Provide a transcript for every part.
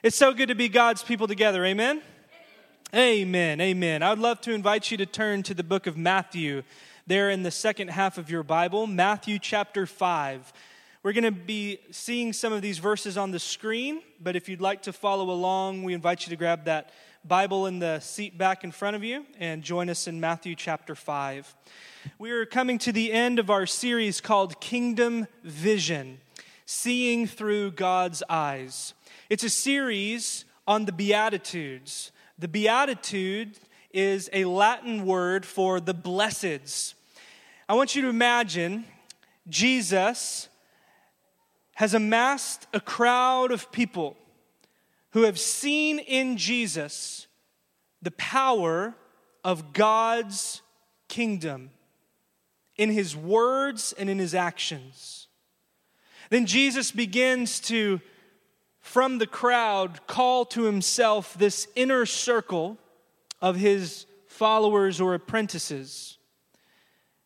It's so good to be God's people together. Amen? Amen. Amen. I would love to invite you to turn to the book of Matthew, there in the second half of your Bible, Matthew chapter 5. We're going to be seeing some of these verses on the screen, but if you'd like to follow along, we invite you to grab that Bible in the seat back in front of you and join us in Matthew chapter 5. We are coming to the end of our series called Kingdom Vision Seeing Through God's Eyes. It's a series on the Beatitudes. The Beatitude is a Latin word for the blesseds. I want you to imagine Jesus has amassed a crowd of people who have seen in Jesus the power of God's kingdom in his words and in his actions. Then Jesus begins to from the crowd call to himself this inner circle of his followers or apprentices.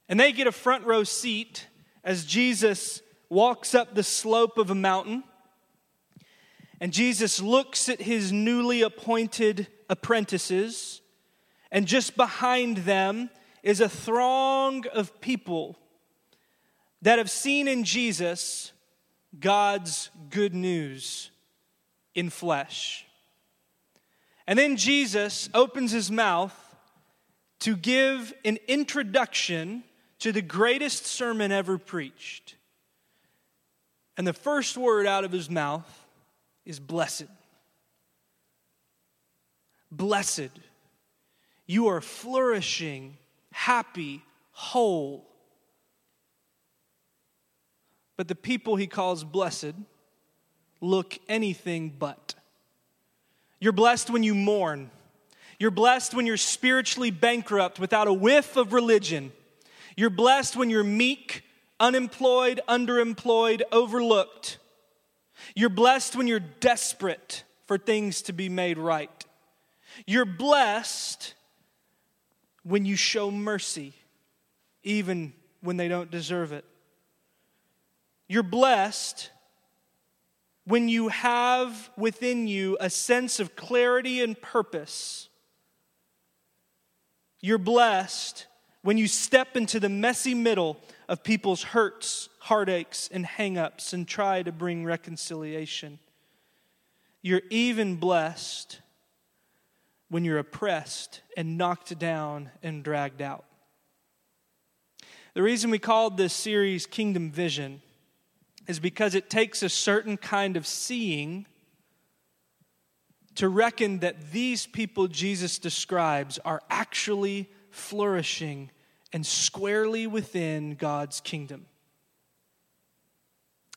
And they get a front row seat as Jesus walks up the slope of a mountain. And Jesus looks at his newly appointed apprentices. And just behind them is a throng of people that have seen in Jesus God's good news in flesh. And then Jesus opens his mouth to give an introduction to the greatest sermon ever preached. And the first word out of his mouth is blessed. Blessed. You are flourishing, happy, whole. But the people he calls blessed look anything but. You're blessed when you mourn. You're blessed when you're spiritually bankrupt without a whiff of religion. You're blessed when you're meek, unemployed, underemployed, overlooked. You're blessed when you're desperate for things to be made right. You're blessed when you show mercy, even when they don't deserve it. You're blessed when you have within you a sense of clarity and purpose. You're blessed when you step into the messy middle of people's hurts, heartaches, and hangups and try to bring reconciliation. You're even blessed when you're oppressed and knocked down and dragged out. The reason we called this series Kingdom Vision is because it takes a certain kind of seeing to reckon that these people Jesus describes are actually flourishing and squarely within God's kingdom.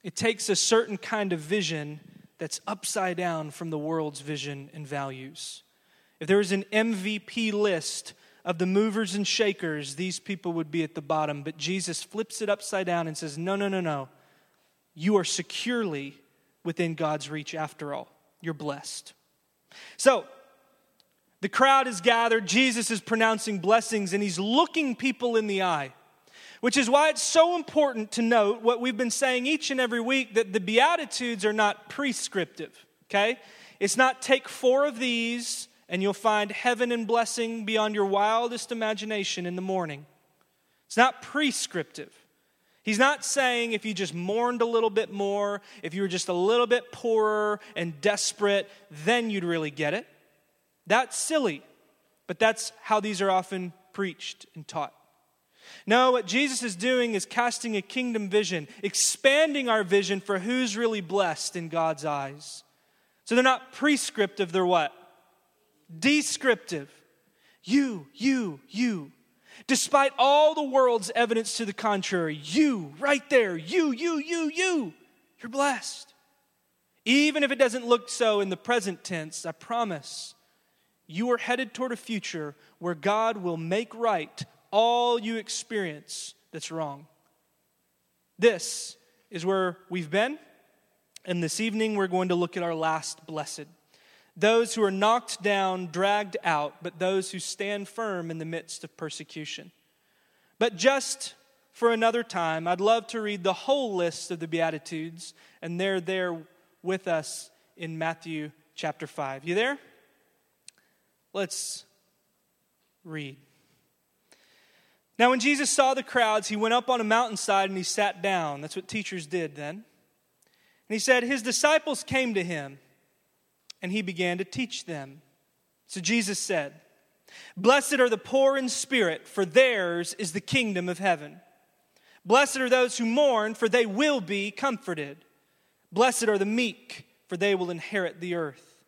It takes a certain kind of vision that's upside down from the world's vision and values. If there was an MVP list of the movers and shakers, these people would be at the bottom. But Jesus flips it upside down and says, No, no, no, no you are securely within God's reach after all. You're blessed. So, the crowd is gathered. Jesus is pronouncing blessings and he's looking people in the eye, which is why it's so important to note what we've been saying each and every week that the Beatitudes are not prescriptive, okay? It's not take four of these and you'll find heaven and blessing beyond your wildest imagination in the morning. It's not prescriptive. He's not saying if you just mourned a little bit more, if you were just a little bit poorer and desperate, then you'd really get it. That's silly, but that's how these are often preached and taught. No, what Jesus is doing is casting a kingdom vision, expanding our vision for who's really blessed in God's eyes. So they're not prescriptive, they're what? Descriptive. You, you, you. Despite all the world's evidence to the contrary, you, right there, you, you, you, you, you're blessed. Even if it doesn't look so in the present tense, I promise you are headed toward a future where God will make right all you experience that's wrong. This is where we've been, and this evening we're going to look at our last blessed those who are knocked down, dragged out, but those who stand firm in the midst of persecution. But just for another time, I'd love to read the whole list of the Beatitudes, and they're there with us in Matthew chapter 5. You there? Let's read. Now, when Jesus saw the crowds, he went up on a mountainside and he sat down. That's what teachers did then. And he said, His disciples came to him, and he began to teach them. So Jesus said, Blessed are the poor in spirit, for theirs is the kingdom of heaven. Blessed are those who mourn, for they will be comforted. Blessed are the meek, for they will inherit the earth.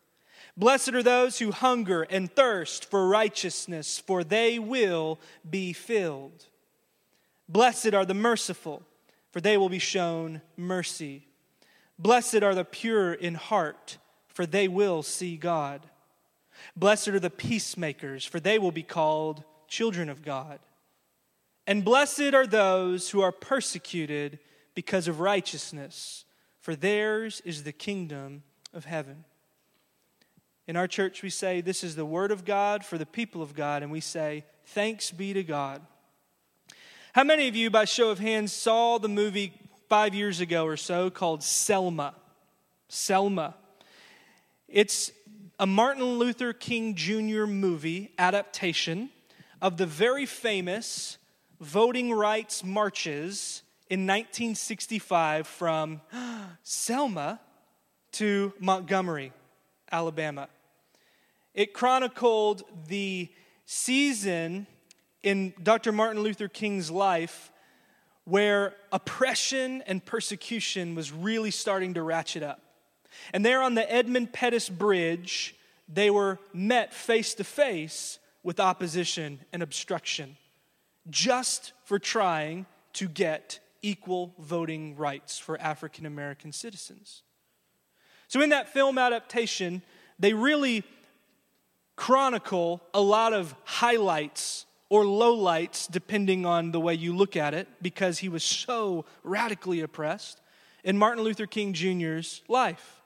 Blessed are those who hunger and thirst for righteousness, for they will be filled. Blessed are the merciful, for they will be shown mercy. Blessed are the pure in heart, for they will see God. Blessed are the peacemakers, for they will be called children of God. And blessed are those who are persecuted because of righteousness, for theirs is the kingdom of heaven. In our church, we say, This is the word of God for the people of God, and we say, Thanks be to God. How many of you, by show of hands, saw the movie five years ago or so called Selma? Selma. It's a Martin Luther King Jr. movie adaptation of the very famous voting rights marches in 1965 from Selma to Montgomery, Alabama. It chronicled the season in Dr. Martin Luther King's life where oppression and persecution was really starting to ratchet up. And there on the Edmund Pettus Bridge, they were met face to face with opposition and obstruction just for trying to get equal voting rights for African American citizens. So, in that film adaptation, they really chronicle a lot of highlights or lowlights, depending on the way you look at it, because he was so radically oppressed in Martin Luther King Jr.'s life.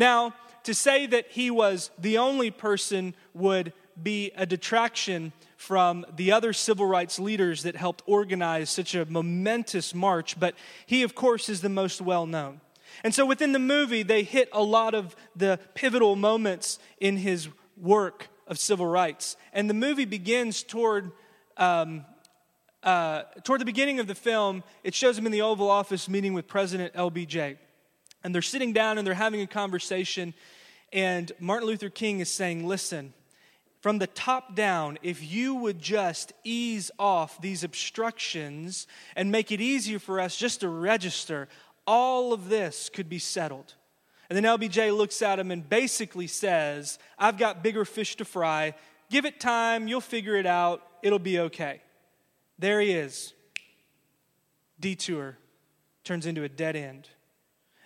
Now, to say that he was the only person would be a detraction from the other civil rights leaders that helped organize such a momentous march, but he, of course, is the most well known. And so within the movie, they hit a lot of the pivotal moments in his work of civil rights. And the movie begins toward, um, uh, toward the beginning of the film. It shows him in the Oval Office meeting with President LBJ. And they're sitting down and they're having a conversation. And Martin Luther King is saying, Listen, from the top down, if you would just ease off these obstructions and make it easier for us just to register, all of this could be settled. And then LBJ looks at him and basically says, I've got bigger fish to fry. Give it time. You'll figure it out. It'll be okay. There he is. Detour turns into a dead end.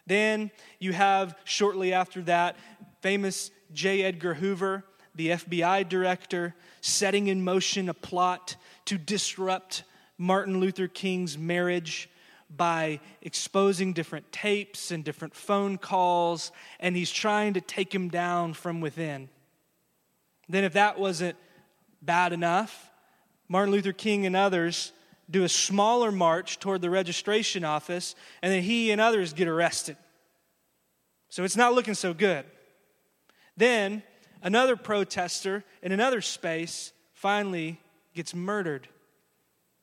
Then you have, shortly after that, famous J. Edgar Hoover, the FBI director, setting in motion a plot to disrupt Martin Luther King's marriage by exposing different tapes and different phone calls, and he's trying to take him down from within. Then, if that wasn't bad enough, Martin Luther King and others do a smaller march toward the registration office, and then he and others get arrested. So it's not looking so good. Then, another protester in another space finally gets murdered.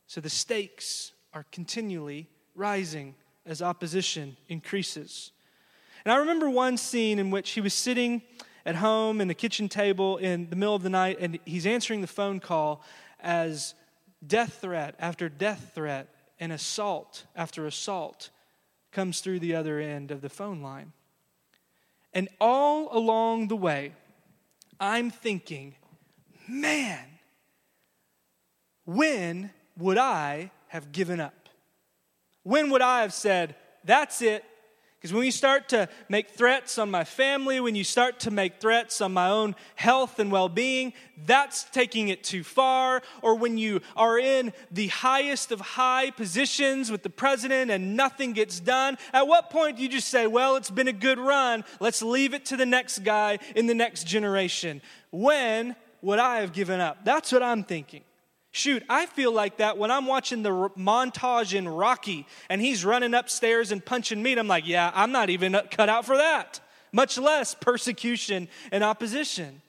So the stakes are continually rising as opposition increases. And I remember one scene in which he was sitting at home in the kitchen table in the middle of the night and he's answering the phone call as death threat after death threat and assault after assault comes through the other end of the phone line. And all along the way, I'm thinking, man, when would I have given up? When would I have said, That's it? Because when you start to make threats on my family, when you start to make threats on my own health and well being, that's taking it too far. Or when you are in the highest of high positions with the president and nothing gets done, at what point do you just say, well, it's been a good run, let's leave it to the next guy in the next generation? When would I have given up? That's what I'm thinking. Shoot, I feel like that when I'm watching the montage in Rocky and he's running upstairs and punching meat. I'm like, yeah, I'm not even cut out for that. much less persecution and opposition.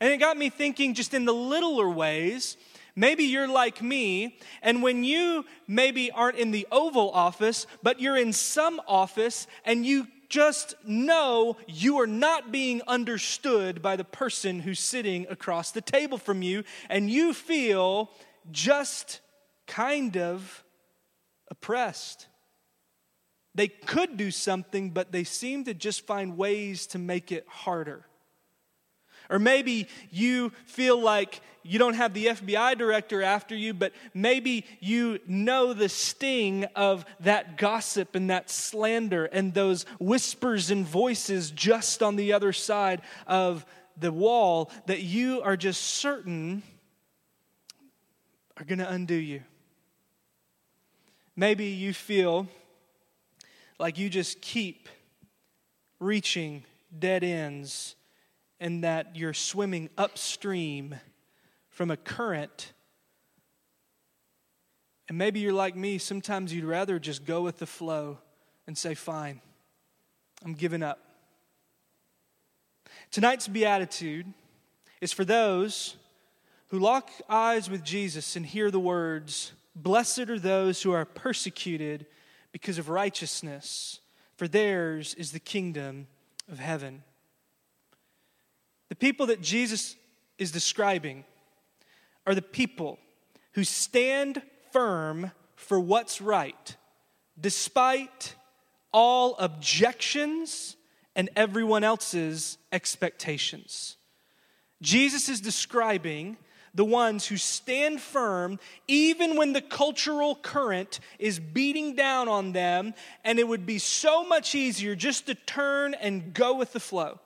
And it got me thinking just in the littler ways. Maybe you're like me, and when you maybe aren't in the Oval Office, but you're in some office and you just know you are not being understood by the person who's sitting across the table from you, and you feel just kind of oppressed. They could do something, but they seem to just find ways to make it harder. Or maybe you feel like you don't have the FBI director after you, but maybe you know the sting of that gossip and that slander and those whispers and voices just on the other side of the wall that you are just certain are going to undo you. Maybe you feel like you just keep reaching dead ends and that you're swimming upstream from a current. And maybe you're like me, sometimes you'd rather just go with the flow and say, Fine, I'm giving up. Tonight's beatitude is for those who lock eyes with Jesus and hear the words, Blessed are those who are persecuted because of righteousness, for theirs is the kingdom of heaven. The people that Jesus is describing are the people who stand firm for what's right, despite all objections and everyone else's expectations. Jesus is describing the ones who stand firm even when the cultural current is beating down on them, and it would be so much easier just to turn and go with the flow.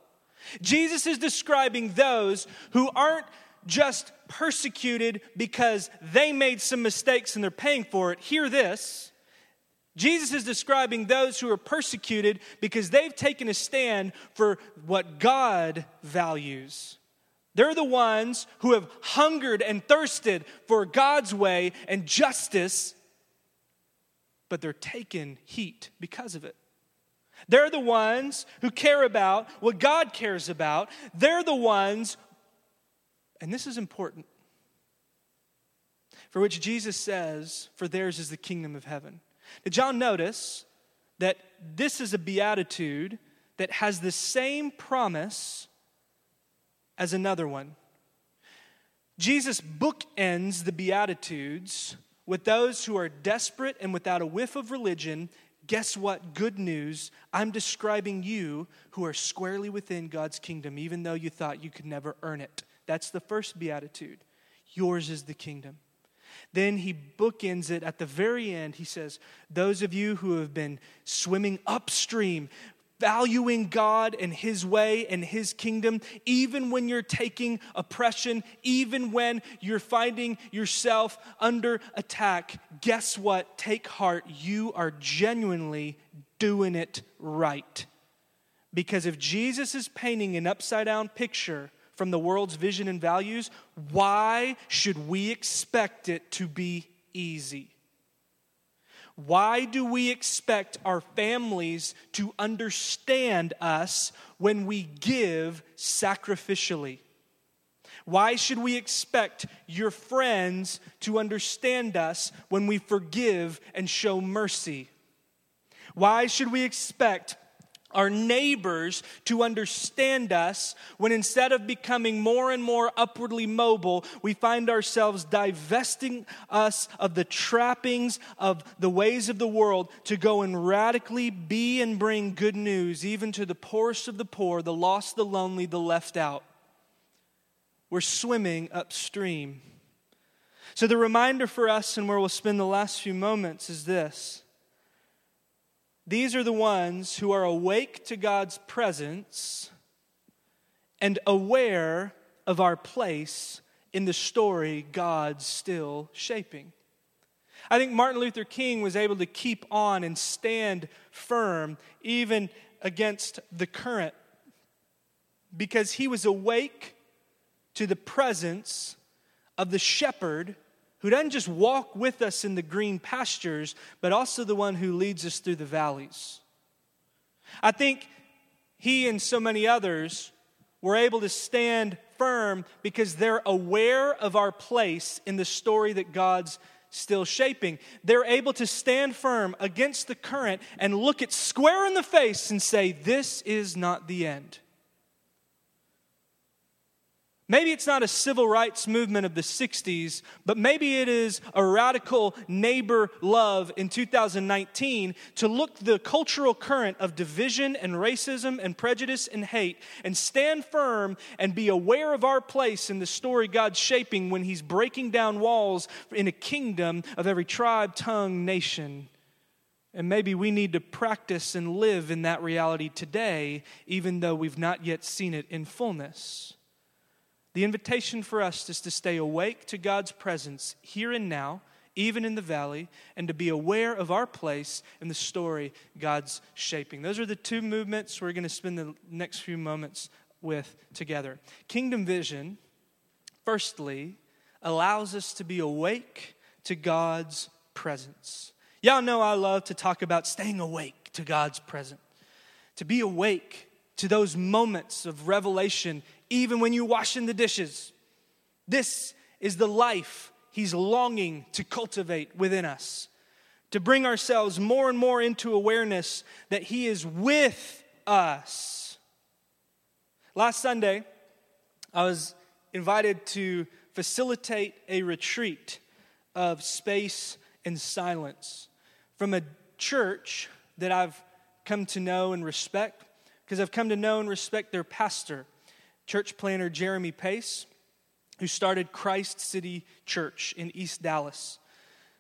Jesus is describing those who aren't just persecuted because they made some mistakes and they're paying for it. Hear this. Jesus is describing those who are persecuted because they've taken a stand for what God values. They're the ones who have hungered and thirsted for God's way and justice, but they're taking heat because of it. They're the ones who care about what God cares about. They're the ones, and this is important, for which Jesus says, For theirs is the kingdom of heaven. Did John notice that this is a beatitude that has the same promise as another one. Jesus bookends the Beatitudes with those who are desperate and without a whiff of religion. Guess what? Good news. I'm describing you who are squarely within God's kingdom, even though you thought you could never earn it. That's the first beatitude. Yours is the kingdom. Then he bookends it at the very end. He says, Those of you who have been swimming upstream, valuing God and His way and His kingdom, even when you're taking oppression, even when you're finding yourself under attack, guess what? Take heart. You are genuinely doing it right. Because if Jesus is painting an upside down picture from the world's vision and values, why should we expect it to be easy? Why do we expect our families to understand us when we give sacrificially? Why should we expect your friends to understand us when we forgive and show mercy? Why should we expect our neighbors to understand us when instead of becoming more and more upwardly mobile, we find ourselves divesting us of the trappings of the ways of the world to go and radically be and bring good news even to the poorest of the poor, the lost, the lonely, the left out. We're swimming upstream. So, the reminder for us, and where we'll spend the last few moments, is this these are the ones who are awake to God's presence and aware of our place in the story God's still shaping. I think Martin Luther King was able to keep on and stand firm even against the current because he was awake to the presence of the shepherd who doesn't just walk with us in the green pastures, but also the one who leads us through the valleys. I think he and so many others were able to stand firm because they're aware of our place in the story that God's still shaping. They're able to stand firm against the current and look it square in the face and say, This is not the end. Maybe it's not a civil rights movement of the 60s, but maybe it is a radical neighbor love in 2019 to look the cultural current of division and racism and prejudice and hate and stand firm and be aware of our place in the story God's shaping when He's breaking down walls in a kingdom of every tribe, tongue, nation. And maybe we need to practice and live in that reality today, even though we've not yet seen it in fullness. The invitation for us is to stay awake to God's presence here and now, even in the valley, and to be aware of our place in the story God's shaping. Those are the two movements we're going to spend the next few moments with together. Kingdom vision, firstly, allows us to be awake to God's presence. Y'all know I love to talk about staying awake to God's presence, to be awake to those moments of revelation even when you're washing the dishes. This is the life He's longing to cultivate within us, to bring ourselves more and more into awareness that He is with us. Last Sunday, I was invited to facilitate a retreat of space and silence from a church that I've come to know and respect because I've come to know and respect their pastor church planter Jeremy Pace, who started Christ City Church in East Dallas.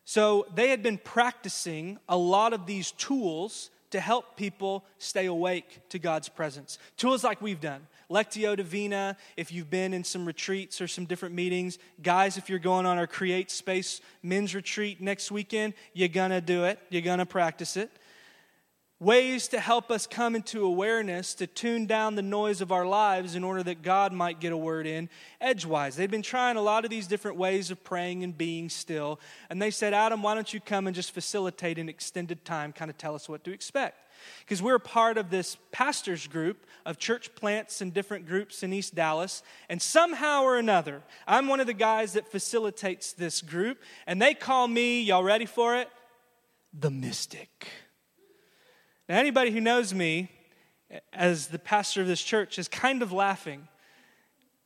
So they had been practicing a lot of these tools to help people stay awake to God's presence. Tools like we've done. Lectio Divina, if you've been in some retreats or some different meetings. Guys, if you're going on our Create Space men's retreat next weekend, you're gonna do it, you're gonna practice it ways to help us come into awareness to tune down the noise of our lives in order that God might get a word in edgewise. They've been trying a lot of these different ways of praying and being still. And they said, Adam, why don't you come and just facilitate an extended time, kind of tell us what to expect? Because we're part of this pastors group of church plants and different groups in East Dallas. And somehow or another, I'm one of the guys that facilitates this group. And they call me, y'all ready for it? The mystic. Now, anybody who knows me as the pastor of this church is kind of laughing.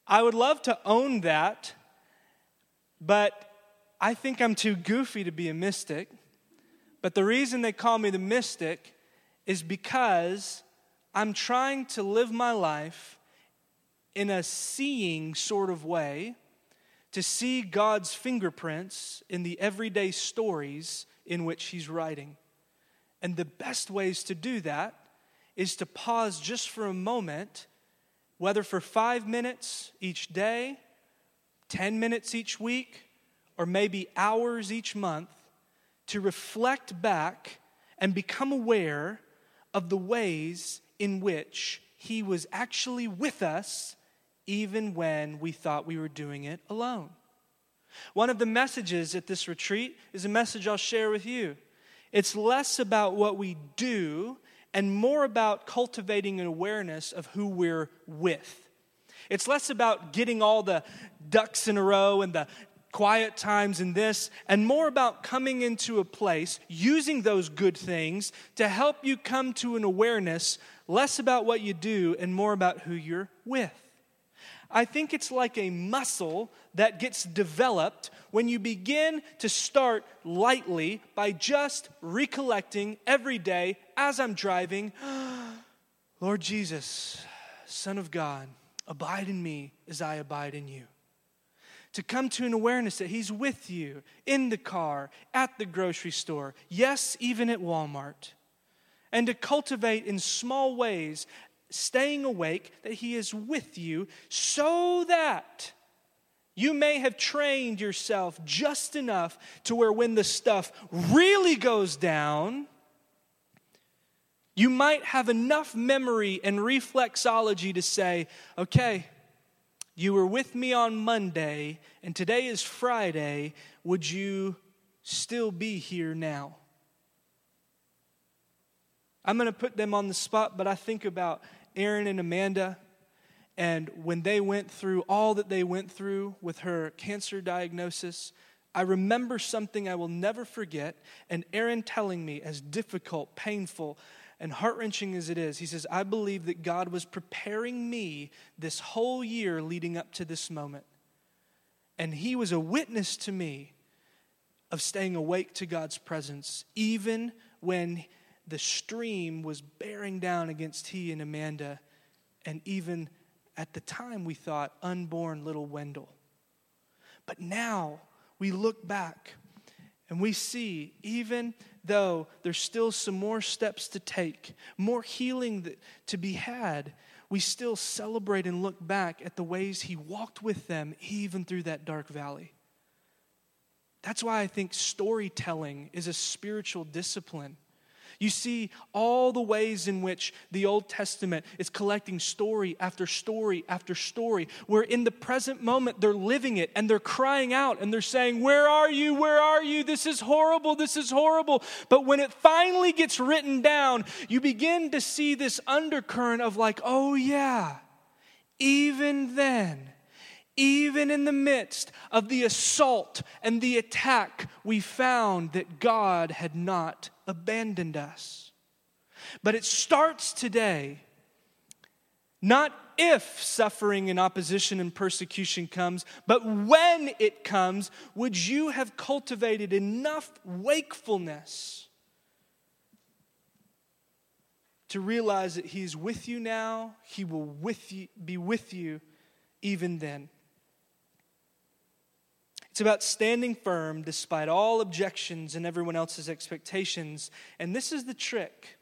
I would love to own that, but I think I'm too goofy to be a mystic. But the reason they call me the mystic is because I'm trying to live my life in a seeing sort of way to see God's fingerprints in the everyday stories in which He's writing. And the best ways to do that is to pause just for a moment, whether for five minutes each day, 10 minutes each week, or maybe hours each month, to reflect back and become aware of the ways in which He was actually with us, even when we thought we were doing it alone. One of the messages at this retreat is a message I'll share with you. It's less about what we do and more about cultivating an awareness of who we're with. It's less about getting all the ducks in a row and the quiet times and this, and more about coming into a place, using those good things to help you come to an awareness, less about what you do and more about who you're with. I think it's like a muscle that gets developed when you begin to start lightly by just recollecting every day as I'm driving, Lord Jesus, Son of God, abide in me as I abide in you. To come to an awareness that He's with you in the car, at the grocery store, yes, even at Walmart. And to cultivate in small ways staying awake, that He is with you, so that you may have trained yourself just enough to where when the stuff really goes down, you might have enough memory and reflexology to say, okay, you were with me on Monday, and today is Friday. Would you still be here now? I'm going to put them on the spot, but I think about Aaron and Amanda. And when they went through all that they went through with her cancer diagnosis, I remember something I will never forget. And Aaron telling me, as difficult, painful, and heart wrenching as it is, he says, I believe that God was preparing me this whole year leading up to this moment. And he was a witness to me of staying awake to God's presence, even when the stream was bearing down against he and Amanda, and even at the time we thought unborn little Wendell. But now we look back and we see, even though there's still some more steps to take, more healing to be had, we still celebrate and look back at the ways He walked with them, even through that dark valley. That's why I think storytelling is a spiritual discipline. You see all the ways in which the Old Testament is collecting story after story after story, where in the present moment they're living it and they're crying out and they're saying, Where are you? Where are you? This is horrible. This is horrible. But when it finally gets written down, you begin to see this undercurrent of, like, oh, yeah, even then even in the midst of the assault and the attack, we found that God had not abandoned us. But it starts today, not if suffering and opposition and persecution comes, but when it comes, would you have cultivated enough wakefulness to realize that He's with you now, He will with you, be with you even then? It's about standing firm despite all objections and everyone else's expectations. And this is the trick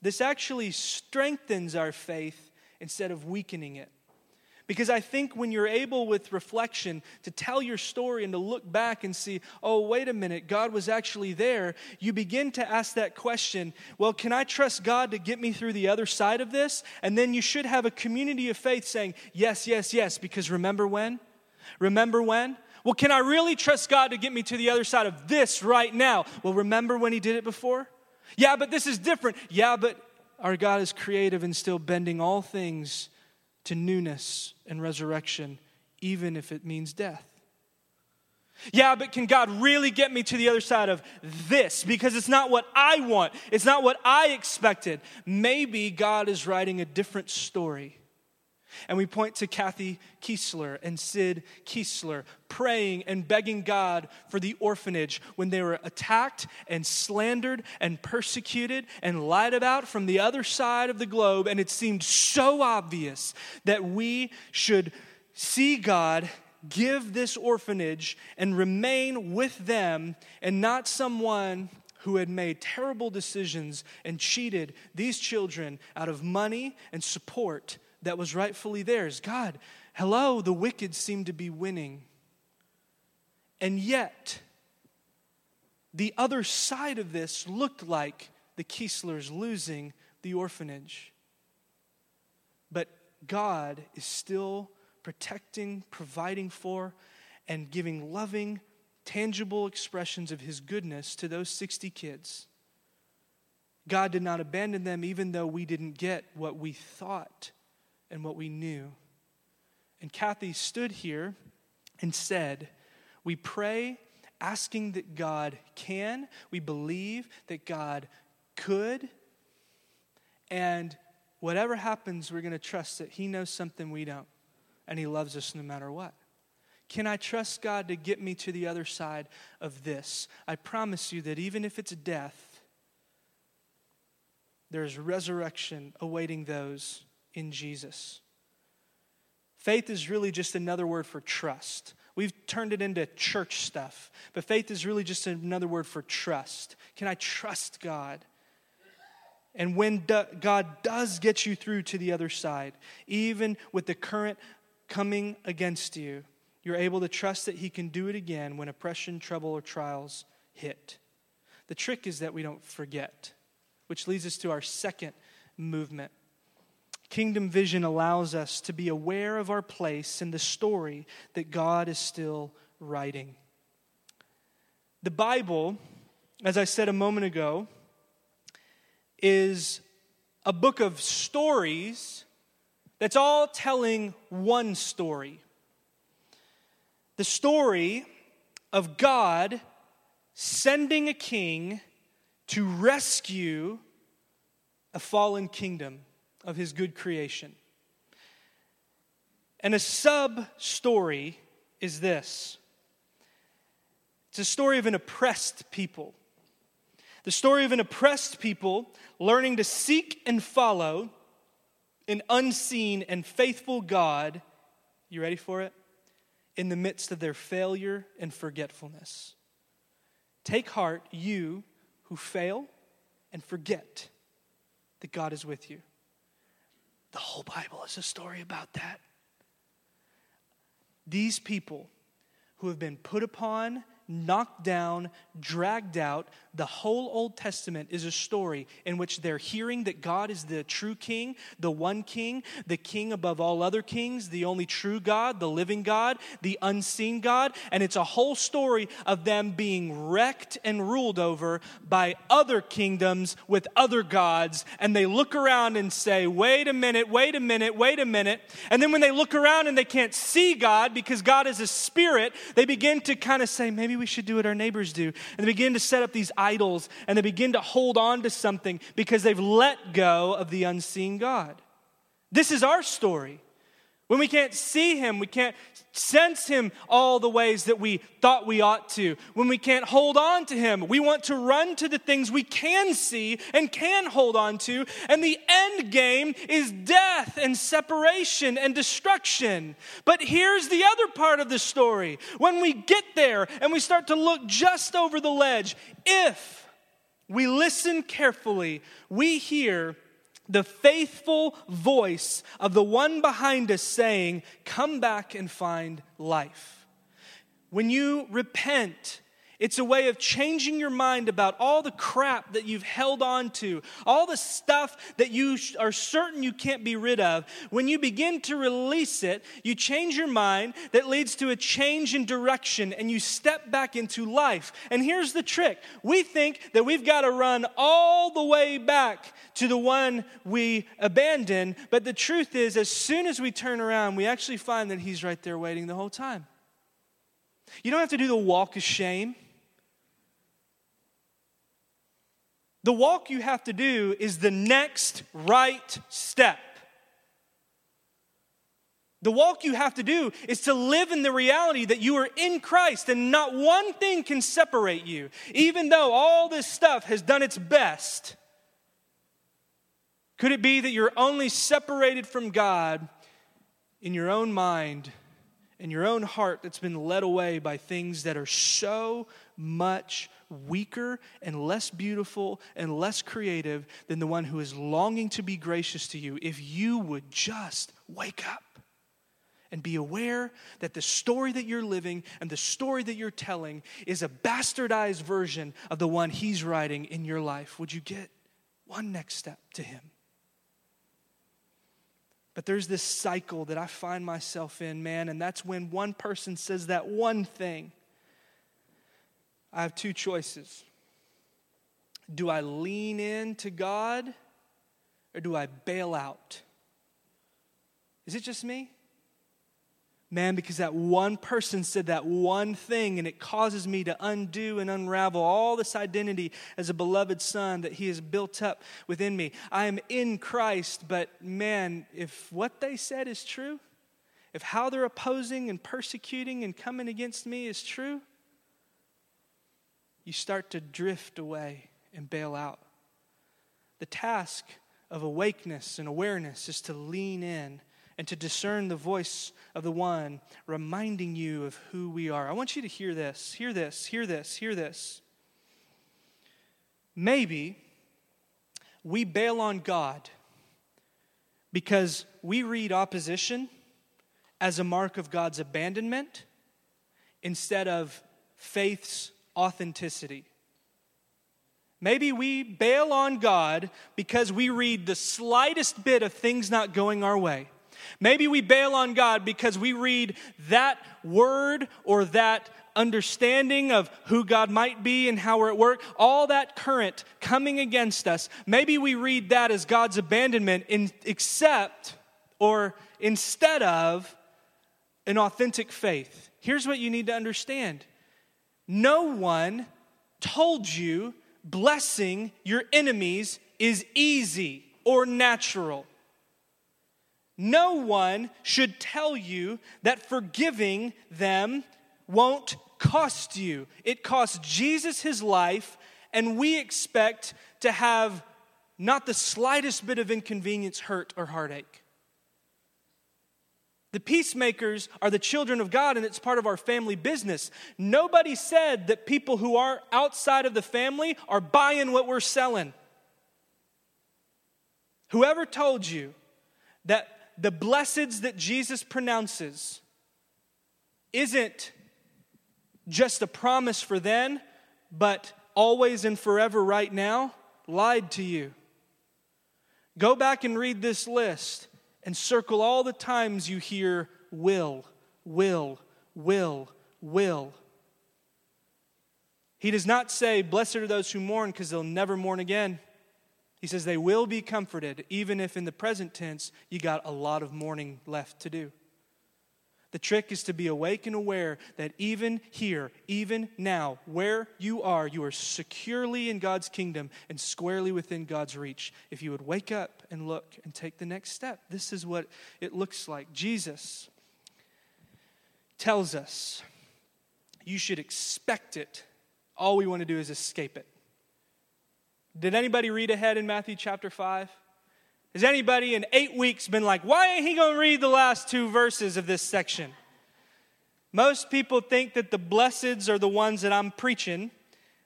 this actually strengthens our faith instead of weakening it. Because I think when you're able with reflection to tell your story and to look back and see, oh, wait a minute, God was actually there, you begin to ask that question well, can I trust God to get me through the other side of this? And then you should have a community of faith saying, yes, yes, yes, because remember when? Remember when? Well, can I really trust God to get me to the other side of this right now? Well, remember when He did it before? Yeah, but this is different. Yeah, but our God is creative and still bending all things to newness and resurrection, even if it means death. Yeah, but can God really get me to the other side of this? Because it's not what I want, it's not what I expected. Maybe God is writing a different story. And we point to Kathy Kiesler and Sid Kiesler praying and begging God for the orphanage when they were attacked and slandered and persecuted and lied about from the other side of the globe. And it seemed so obvious that we should see God give this orphanage and remain with them and not someone who had made terrible decisions and cheated these children out of money and support that was rightfully theirs. God, hello, the wicked seem to be winning. And yet, the other side of this looked like the Kieslers losing the orphanage. But God is still protecting, providing for, and giving loving, tangible expressions of His goodness to those 60 kids. God did not abandon them, even though we didn't get what we thought and what we knew. And Kathy stood here and said, We pray asking that God can, we believe that God could, and whatever happens, we're going to trust that He knows something we don't, and He loves us no matter what. Can I trust God to get me to the other side of this? I promise you that even if it's death, there's resurrection awaiting those in Jesus. Faith is really just another word for trust. We've turned it into church stuff, but faith is really just another word for trust. Can I trust God? And when do, God does get you through to the other side, even with the current coming against you, you're able to trust that He can do it again when oppression, trouble, or trials hit. The trick is that we don't forget, which leads us to our second movement. Kingdom vision allows us to be aware of our place in the story that God is still writing. The Bible, as I said a moment ago, is a book of stories that's all telling one story the story of God sending a king to rescue a fallen kingdom of his good creation. And a sub story is this it's a story of an oppressed people. The story of an oppressed people learning to seek and follow an unseen and faithful God. You ready for it? In the midst of their failure and forgetfulness. Take heart, you who fail and forget that God is with you. The whole Bible is a story about that. These people who have been put upon knocked down, dragged out. The whole Old Testament is a story in which they're hearing that God is the true king, the one king, the king above all other kings, the only true God, the living God, the unseen God. And it's a whole story of them being wrecked and ruled over by other kingdoms with other gods. And they look around and say, wait a minute, wait a minute, wait a minute. And then when they look around and they can't see God because God is a spirit, they begin to kind of say, maybe we should do what our neighbors do. And they begin to set up these idols and they begin to hold on to something because they've let go of the unseen God. This is our story. When we can't see him, we can't sense him all the ways that we thought we ought to. When we can't hold on to him, we want to run to the things we can see and can hold on to. And the end game is death and separation and destruction. But here's the other part of the story. When we get there and we start to look just over the ledge, if we listen carefully, we hear the faithful voice of the one behind us saying, Come back and find life. When you repent, it's a way of changing your mind about all the crap that you've held on to, all the stuff that you are certain you can't be rid of. When you begin to release it, you change your mind that leads to a change in direction and you step back into life. And here's the trick we think that we've got to run all the way back to the one we abandoned, but the truth is, as soon as we turn around, we actually find that he's right there waiting the whole time. You don't have to do the walk of shame. The walk you have to do is the next right step. The walk you have to do is to live in the reality that you are in Christ and not one thing can separate you. Even though all this stuff has done its best, could it be that you're only separated from God in your own mind and your own heart that's been led away by things that are so much weaker and less beautiful and less creative than the one who is longing to be gracious to you if you would just wake up and be aware that the story that you're living and the story that you're telling is a bastardized version of the one he's writing in your life. Would you get one next step to him? But there's this cycle that I find myself in, man, and that's when one person says that one thing I have two choices. Do I lean in to God or do I bail out? Is it just me? Man, because that one person said that one thing, and it causes me to undo and unravel all this identity as a beloved son that he has built up within me. I am in Christ, but man, if what they said is true, if how they're opposing and persecuting and coming against me is true, you start to drift away and bail out. The task of awakeness and awareness is to lean in and to discern the voice of the one reminding you of who we are. I want you to hear this, hear this, hear this, hear this. Maybe we bail on God because we read opposition as a mark of God's abandonment instead of faith's authenticity. Maybe we bail on God because we read the slightest bit of things not going our way. Maybe we bail on God because we read that word or that understanding of who God might be and how we're at work, all that current coming against us. Maybe we read that as God's abandonment, in, except or instead of an authentic faith. Here's what you need to understand no one told you blessing your enemies is easy or natural. No one should tell you that forgiving them won't cost you. It cost Jesus his life, and we expect to have not the slightest bit of inconvenience, hurt, or heartache. The peacemakers are the children of God, and it's part of our family business. Nobody said that people who are outside of the family are buying what we're selling. Whoever told you that the blessings that Jesus pronounces isn't just a promise for then, but always and forever right now, lied to you. Go back and read this list and circle all the times you hear will, will, will, will. He does not say, Blessed are those who mourn because they'll never mourn again. He says they will be comforted, even if in the present tense you got a lot of mourning left to do. The trick is to be awake and aware that even here, even now, where you are, you are securely in God's kingdom and squarely within God's reach. If you would wake up and look and take the next step, this is what it looks like. Jesus tells us you should expect it. All we want to do is escape it. Did anybody read ahead in Matthew chapter 5? Has anybody in eight weeks been like, why ain't he going to read the last two verses of this section? Most people think that the blesseds are the ones that I'm preaching.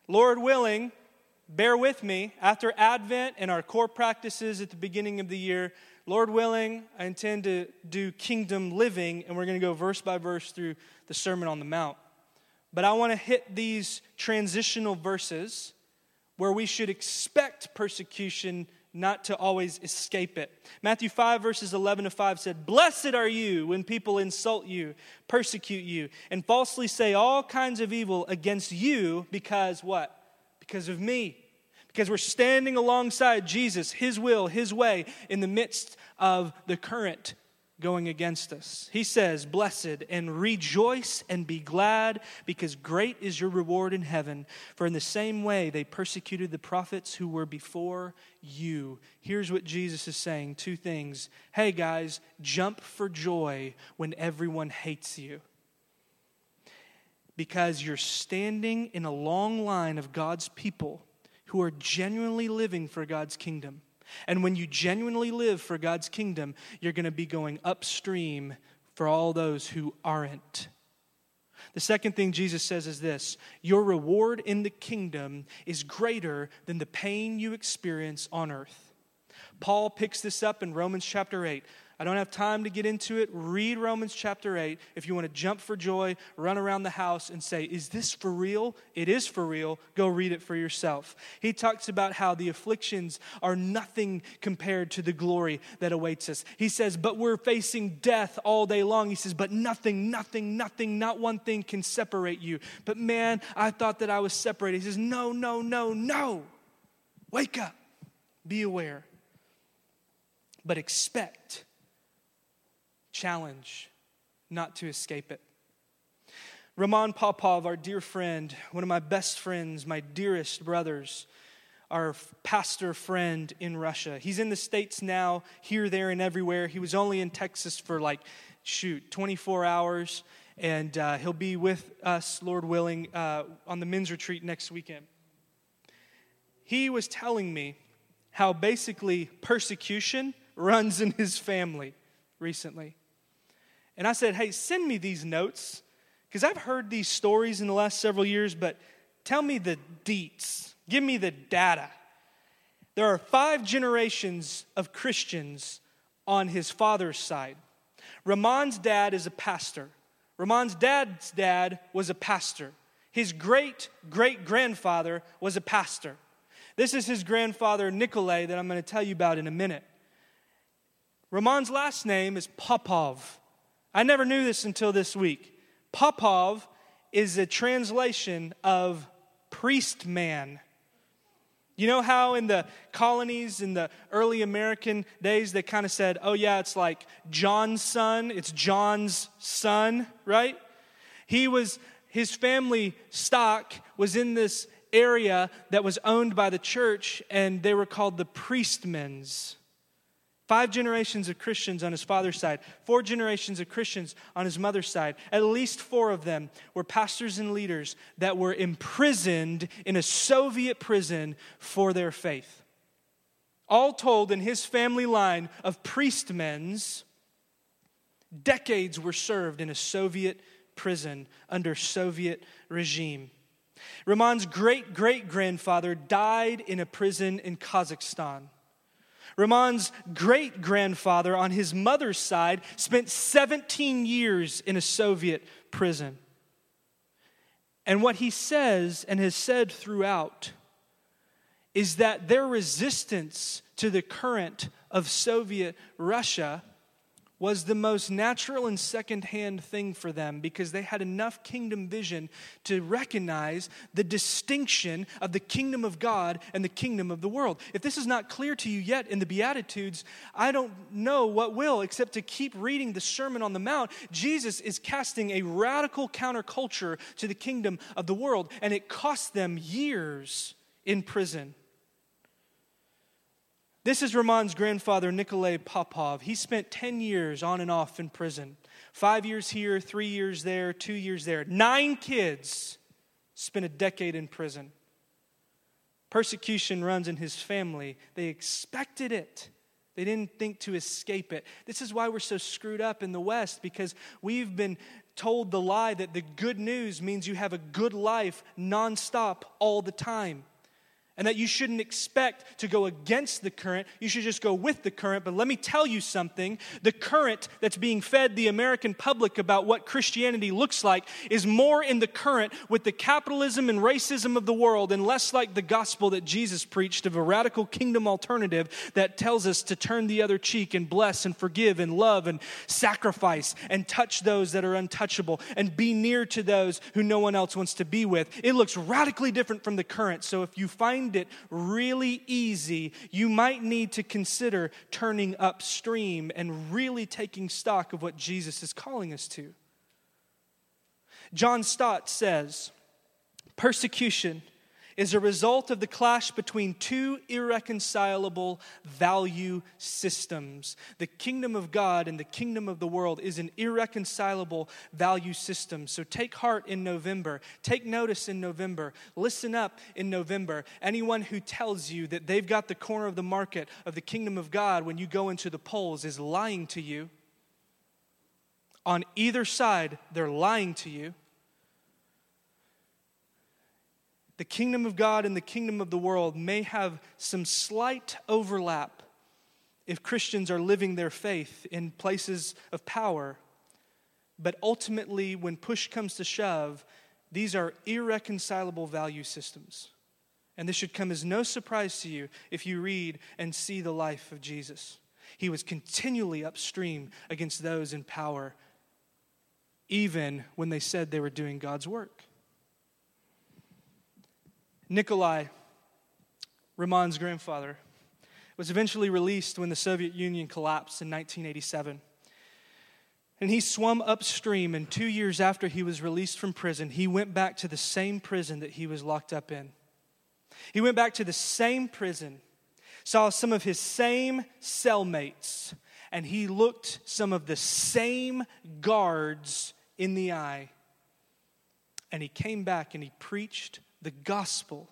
Lord willing, bear with me. After Advent and our core practices at the beginning of the year, Lord willing, I intend to do kingdom living, and we're going to go verse by verse through the Sermon on the Mount. But I want to hit these transitional verses where we should expect persecution not to always escape it. Matthew 5, verses 11 to 5 said, Blessed are you when people insult you, persecute you, and falsely say all kinds of evil against you because what? Because of me. Because we're standing alongside Jesus, His will, His way, in the midst of the current going against us. He says, Blessed and rejoice and be glad, because great is your reward in heaven. For in the same way they persecuted the prophets who were before you. Here's what Jesus is saying two things. Hey, guys, jump for joy when everyone hates you. Because you're standing in a long line of God's people who are genuinely living for God's kingdom. And when you genuinely live for God's kingdom, you're going to be going upstream for all those who aren't. The second thing Jesus says is this Your reward in the kingdom is greater than the pain you experience on earth. Paul picks this up in Romans chapter 8. I don't have time to get into it. Read Romans chapter 8. If you want to jump for joy, run around the house and say, Is this for real? It is for real. Go read it for yourself. He talks about how the afflictions are nothing compared to the glory that awaits us. He says, But we're facing death all day long. He says, But nothing, nothing, nothing, not one thing can separate you. But man, I thought that I was separated. He says, No, no, no, no. Wake up. Be aware. But expect challenge not to escape it. Roman Popov, our dear friend, one of my best friends, my dearest brothers, our pastor friend in Russia. He's in the States now, here, there, and everywhere. He was only in Texas for like, shoot, 24 hours, and uh, he'll be with us, Lord willing, uh, on the men's retreat next weekend. He was telling me how basically persecution runs in his family recently. And I said, hey, send me these notes because I've heard these stories in the last several years, but tell me the deets, give me the data. There are five generations of Christians on his father's side. Roman's dad is a pastor. Roman's dad's dad was a pastor. His great great grandfather was a pastor. This is his grandfather, Nikolay, that I'm going to tell you about in a minute. Roman's last name is Popov. I never knew this until this week. Popov is a translation of priest man. You know how in the colonies in the early American days they kind of said, oh, yeah, it's like John's son, it's John's son, right? He was, his family stock was in this area that was owned by the church, and they were called the priestmen's. Five generations of Christians on his father's side, four generations of Christians on his mother's side. At least four of them were pastors and leaders that were imprisoned in a Soviet prison for their faith. All told, in his family line of priestmen's, decades were served in a Soviet prison under Soviet regime. Roman's great great grandfather died in a prison in Kazakhstan. Roman's great grandfather on his mother's side spent 17 years in a Soviet prison. And what he says and has said throughout is that their resistance to the current of Soviet Russia was the most natural and secondhand thing for them because they had enough kingdom vision to recognize the distinction of the kingdom of God and the kingdom of the world. If this is not clear to you yet in the Beatitudes, I don't know what will, except to keep reading the Sermon on the Mount. Jesus is casting a radical counterculture to the kingdom of the world, and it cost them years in prison. This is Roman's grandfather, Nikolay Popov. He spent 10 years on and off in prison. Five years here, three years there, two years there. Nine kids spent a decade in prison. Persecution runs in his family. They expected it. They didn't think to escape it. This is why we're so screwed up in the West because we've been told the lie that the good news means you have a good life nonstop all the time and that you shouldn't expect to go against the current. You should just go with the current. But let me tell you something the current that's being fed the American public about what Christianity looks like is more in the current with the capitalism and racism of the world and less like the gospel that Jesus preached of a radical kingdom alternative that tells us to turn the other cheek and bless and forgive and love and sacrifice and touch those that are untouchable and be near to those who no one else wants to be with. It looks radically different from the current. So if you find find it really easy, you might need to consider turning upstream and really taking stock of what Jesus is calling us to. John Stott says, Persecution is a result of the clash between two irreconcilable value systems. The kingdom of God and the kingdom of the world is an irreconcilable value system. So take heart in November. Take notice in November. Listen up in November. Anyone who tells you that they've got the corner of the market of the kingdom of God when you go into the polls is lying to you. On either side, they're lying to you. The kingdom of God and the kingdom of the world may have some slight overlap if Christians are living their faith in places of power. But ultimately, when push comes to shove, these are irreconcilable value systems. And this should come as no surprise to you if you read and see the life of Jesus. He was continually upstream against those in power, even when they said they were doing God's work. Nikolai, Roman's grandfather, was eventually released when the Soviet Union collapsed in 1987. And he swam upstream, and two years after he was released from prison, he went back to the same prison that he was locked up in. He went back to the same prison, saw some of his same cellmates, and he looked some of the same guards in the eye. And he came back and he preached the gospel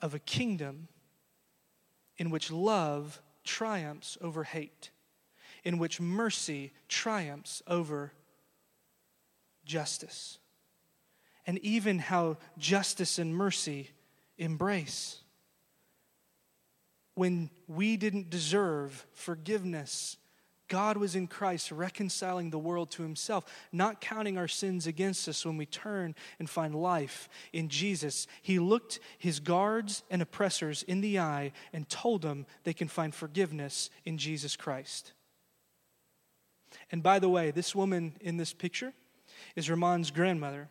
of a kingdom in which love triumphs over hate, in which mercy triumphs over justice, and even how justice and mercy embrace. When we didn't deserve forgiveness God was in Christ reconciling the world to himself, not counting our sins against us when we turn and find life in Jesus. He looked his guards and oppressors in the eye and told them they can find forgiveness in Jesus Christ. And by the way, this woman in this picture is Roman's grandmother.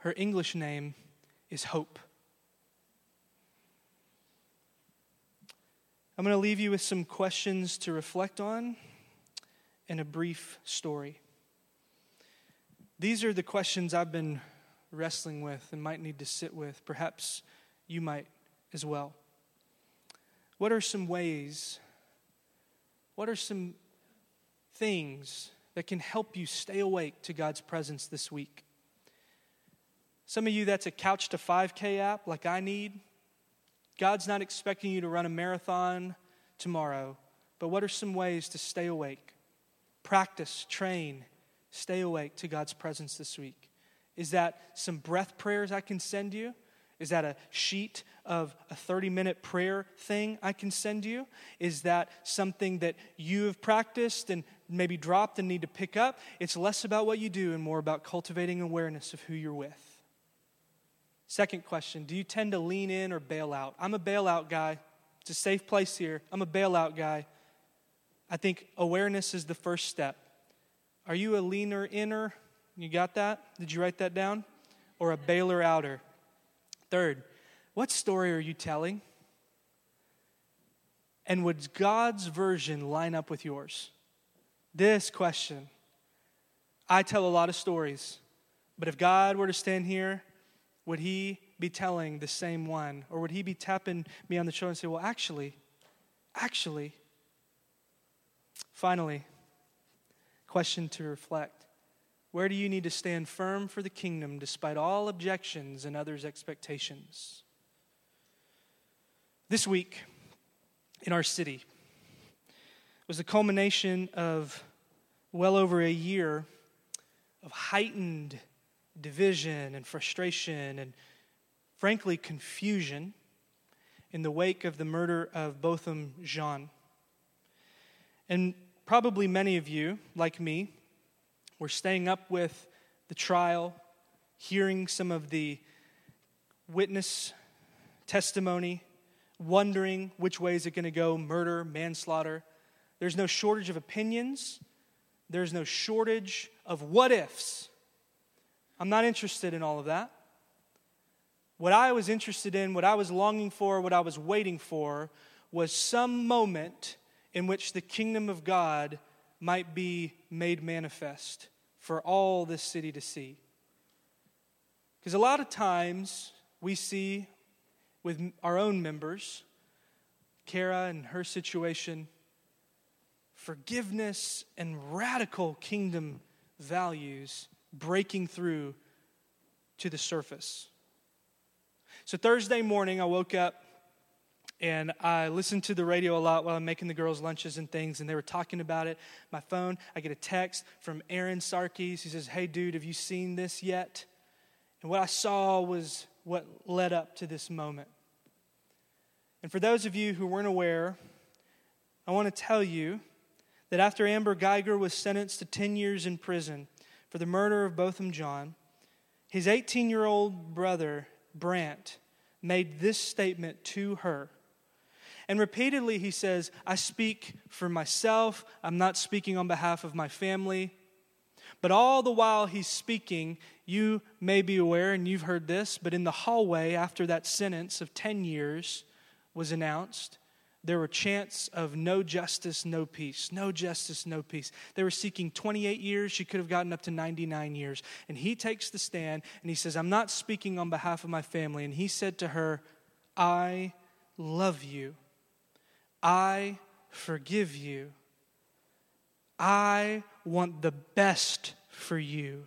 Her English name is Hope. I'm going to leave you with some questions to reflect on and a brief story. These are the questions I've been wrestling with and might need to sit with. Perhaps you might as well. What are some ways, what are some things that can help you stay awake to God's presence this week? Some of you, that's a couch to 5K app like I need. God's not expecting you to run a marathon tomorrow, but what are some ways to stay awake? Practice, train, stay awake to God's presence this week. Is that some breath prayers I can send you? Is that a sheet of a 30 minute prayer thing I can send you? Is that something that you have practiced and maybe dropped and need to pick up? It's less about what you do and more about cultivating awareness of who you're with. Second question Do you tend to lean in or bail out? I'm a bailout guy. It's a safe place here. I'm a bailout guy. I think awareness is the first step. Are you a leaner inner? You got that? Did you write that down? Or a bailer outer? Third, what story are you telling? And would God's version line up with yours? This question. I tell a lot of stories, but if God were to stand here, would he be telling the same one? Or would he be tapping me on the shoulder and say, Well, actually, actually, finally, question to reflect. Where do you need to stand firm for the kingdom despite all objections and others' expectations? This week in our city was the culmination of well over a year of heightened division and frustration and, frankly, confusion in the wake of the murder of Botham Jean. And probably many of you, like me, we're staying up with the trial, hearing some of the witness testimony, wondering which way is it going to go murder, manslaughter. There's no shortage of opinions, there's no shortage of what ifs. I'm not interested in all of that. What I was interested in, what I was longing for, what I was waiting for was some moment in which the kingdom of God might be made manifest for all this city to see. Because a lot of times we see with our own members, Kara and her situation, forgiveness and radical kingdom values breaking through to the surface. So Thursday morning, I woke up and I listened to the radio a lot while I'm making the girls' lunches and things, and they were talking about it. My phone, I get a text from Aaron Sarkis. He says, Hey, dude, have you seen this yet? And what I saw was what led up to this moment. And for those of you who weren't aware, I want to tell you that after Amber Guyger was sentenced to 10 years in prison for the murder of Botham Jean, his 18 year old brother, Brandt, made this statement to her and repeatedly he says, I speak for myself, I'm not speaking on behalf of my family. But all the while he's speaking, you may be aware, and you've heard this, but in the hallway after that sentence of 10 years was announced, there were chants of no justice, no peace, no justice, no peace. They were seeking 28 years. She could have gotten up to 99 years. And he takes the stand and he says, I'm not speaking on behalf of my family. And he said to her, I love you. I forgive you. I want the best for you.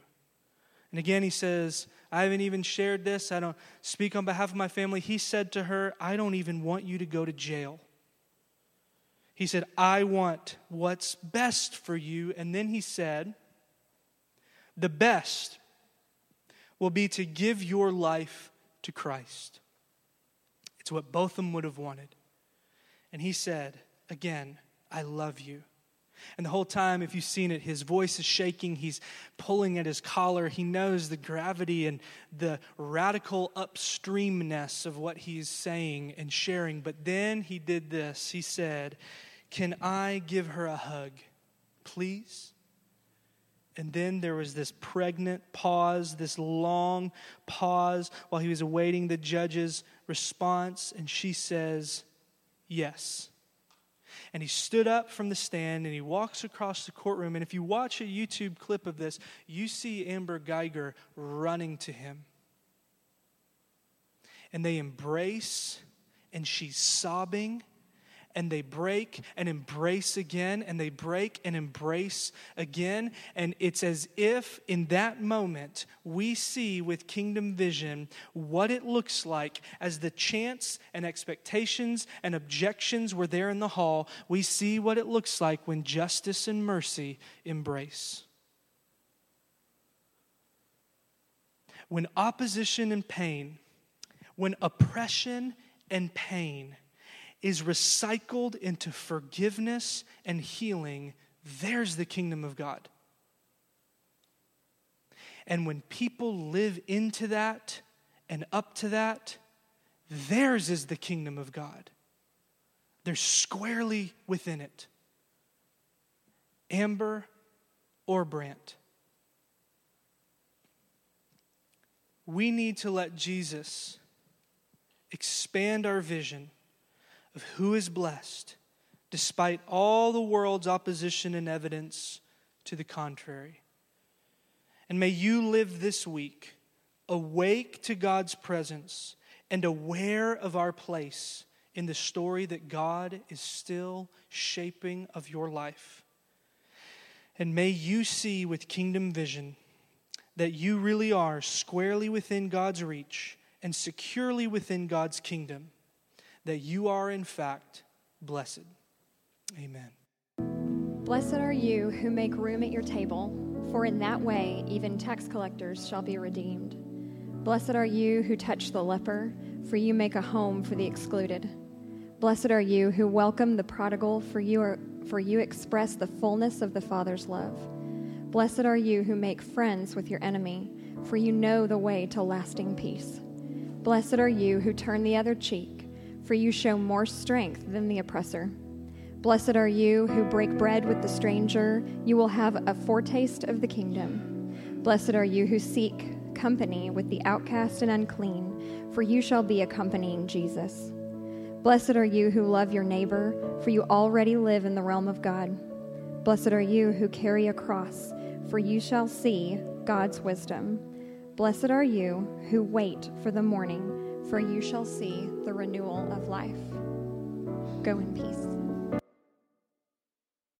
And again, he says, I haven't even shared this. I don't speak on behalf of my family. He said to her, I don't even want you to go to jail. He said, I want what's best for you. And then he said, The best will be to give your life to Christ. It's what both of them would have wanted. And he said, Again, I love you. And the whole time, if you've seen it, his voice is shaking. He's pulling at his collar. He knows the gravity and the radical upstreamness of what he's saying and sharing. But then he did this. He said, Can I give her a hug, please? And then there was this pregnant pause, this long pause while he was awaiting the judge's response. And she says, Yes. And he stood up from the stand and he walks across the courtroom. And if you watch a YouTube clip of this, you see Amber Guyger running to him. And they embrace, and she's sobbing and they break and embrace again, and they break and embrace again. And it's as if in that moment we see with kingdom vision what it looks like as the chants and expectations and objections were there in the hall. We see what it looks like when justice and mercy embrace. When opposition and pain, when oppression and pain, is recycled into forgiveness and healing, there's the kingdom of God. And when people live into that and up to that, theirs is the kingdom of God. They're squarely within it. Amber or Brandt. We need to let Jesus expand our vision of who is blessed, despite all the world's opposition and evidence to the contrary. And may you live this week awake to God's presence and aware of our place in the story that God is still shaping of your life. And may you see with kingdom vision that you really are squarely within God's reach and securely within God's kingdom that you are, in fact, blessed. Amen. Blessed are you who make room at your table, for in that way even tax collectors shall be redeemed. Blessed are you who touch the leper, for you make a home for the excluded. Blessed are you who welcome the prodigal, for you, are, for you express the fullness of the Father's love. Blessed are you who make friends with your enemy, for you know the way to lasting peace. Blessed are you who turn the other cheek for you show more strength than the oppressor. Blessed are you who break bread with the stranger, you will have a foretaste of the kingdom. Blessed are you who seek company with the outcast and unclean, for you shall be accompanying Jesus. Blessed are you who love your neighbor, for you already live in the realm of God. Blessed are you who carry a cross, for you shall see God's wisdom. Blessed are you who wait for the morning for you shall see the renewal of life. Go in peace.